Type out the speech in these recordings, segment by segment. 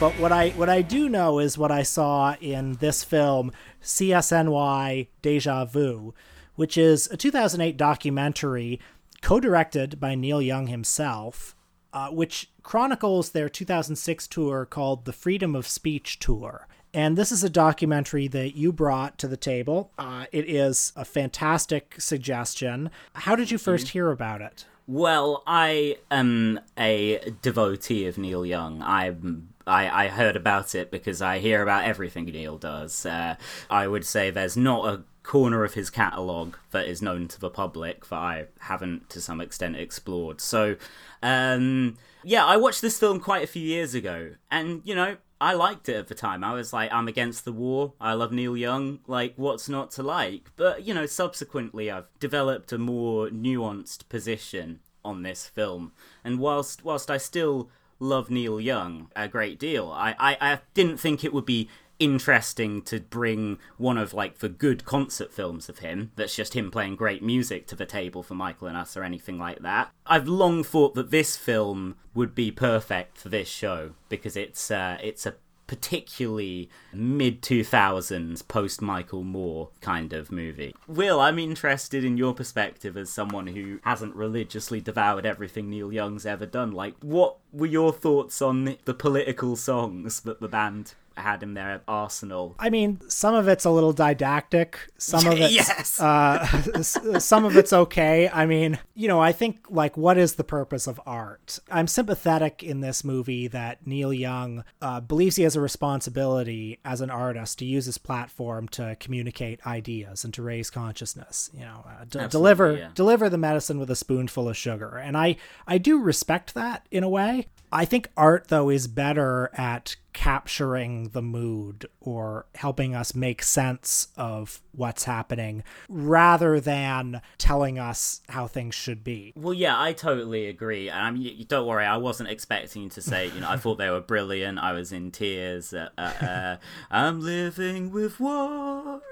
but what I what I do know is what I saw in this film, CSNY Deja Vu, which is a 2008 documentary co-directed by Neil Young himself, uh, which chronicles their 2006 tour called the Freedom of Speech Tour. And this is a documentary that you brought to the table. Uh, it is a fantastic suggestion. How did you first hear about it? Well, I am a devotee of Neil Young. I'm I, I heard about it because I hear about everything Neil does. Uh, I would say there's not a corner of his catalogue that is known to the public that I haven't to some extent explored. So, um, yeah, I watched this film quite a few years ago, and you know, I liked it at the time. I was like, I'm against the war. I love Neil Young. Like, what's not to like? But you know, subsequently, I've developed a more nuanced position on this film, and whilst whilst I still love Neil Young a great deal. I, I, I didn't think it would be interesting to bring one of like the good concert films of him that's just him playing great music to the table for Michael and us or anything like that. I've long thought that this film would be perfect for this show because it's uh, it's a particularly mid 2000s post Michael Moore kind of movie. Will, I'm interested in your perspective as someone who hasn't religiously devoured everything Neil Young's ever done. Like, what were your thoughts on the political songs that the band had him there at arsenal. I mean, some of it's a little didactic. Some of it, yes. Uh, some of it's okay. I mean, you know, I think like, what is the purpose of art? I'm sympathetic in this movie that Neil Young uh, believes he has a responsibility as an artist to use his platform to communicate ideas and to raise consciousness. You know, uh, d- deliver yeah. deliver the medicine with a spoonful of sugar, and I I do respect that in a way. I think art though is better at capturing the mood or helping us make sense of what's happening rather than telling us how things should be. Well, yeah, I totally agree. And I mean, don't worry, I wasn't expecting to say, you know, I thought they were brilliant. I was in tears. Uh, uh, uh I'm living with war.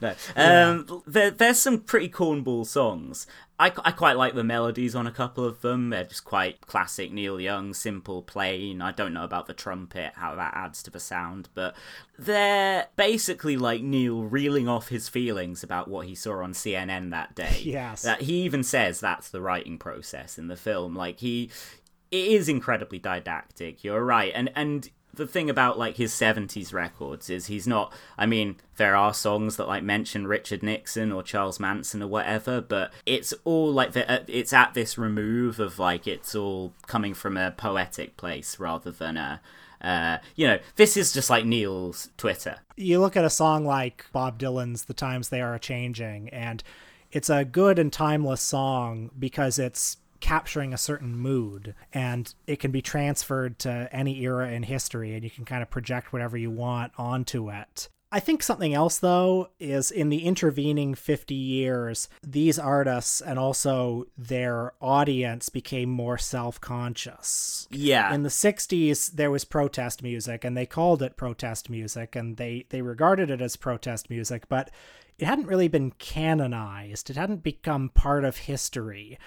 no, um, yeah. there, there's some pretty cornball songs. I, I quite like the melodies on a couple of them. They're just quite classic Neil Young, simple, plain. I don't know about the trumpet, how that adds to the sound, but they're basically like Neil reeling off his feelings about what he saw on CNN that day. Yes. That he even says that's the writing process in the film. Like he it is incredibly didactic. You're right. And and the thing about like his 70s records is he's not i mean there are songs that like mention richard nixon or charles manson or whatever but it's all like the, uh, it's at this remove of like it's all coming from a poetic place rather than a uh, you know, this is just like Neil's Twitter. You look at a song like Bob Dylan's The Times They Are Changing, and it's a good and timeless song because it's capturing a certain mood and it can be transferred to any era in history and you can kind of project whatever you want onto it. I think something else, though, is in the intervening 50 years, these artists and also their audience became more self conscious. Yeah. In the 60s, there was protest music, and they called it protest music, and they, they regarded it as protest music, but it hadn't really been canonized. It hadn't become part of history.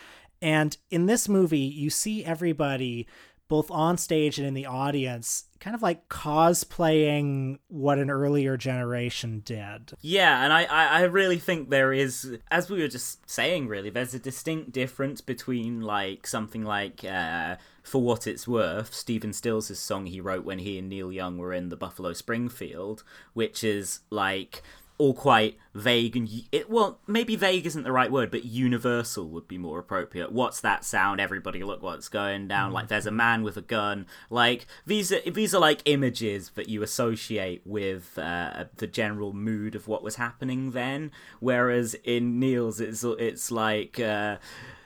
And in this movie, you see everybody both on stage and in the audience kind of like cosplaying what an earlier generation did. Yeah, and I, I really think there is, as we were just saying, really, there's a distinct difference between like something like uh, For What It's Worth, Stephen Stills' song he wrote when he and Neil Young were in the Buffalo Springfield, which is like all quite vague and it well maybe vague isn't the right word but universal would be more appropriate. What's that sound everybody look what's going down? Like there's a man with a gun. Like these are these are like images that you associate with uh, the general mood of what was happening then. Whereas in Neil's it's it's like uh,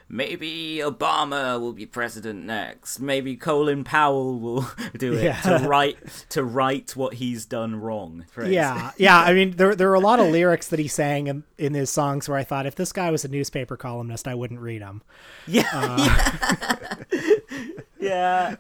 maybe Obama will be president next. Maybe Colin Powell will do it yeah. to right to right what he's done wrong. Yeah, yeah. I mean, there there were a lot of lyrics that he sang in, in his songs where I thought if this guy was a newspaper columnist, I wouldn't read them. Yeah. Uh, yeah. yeah.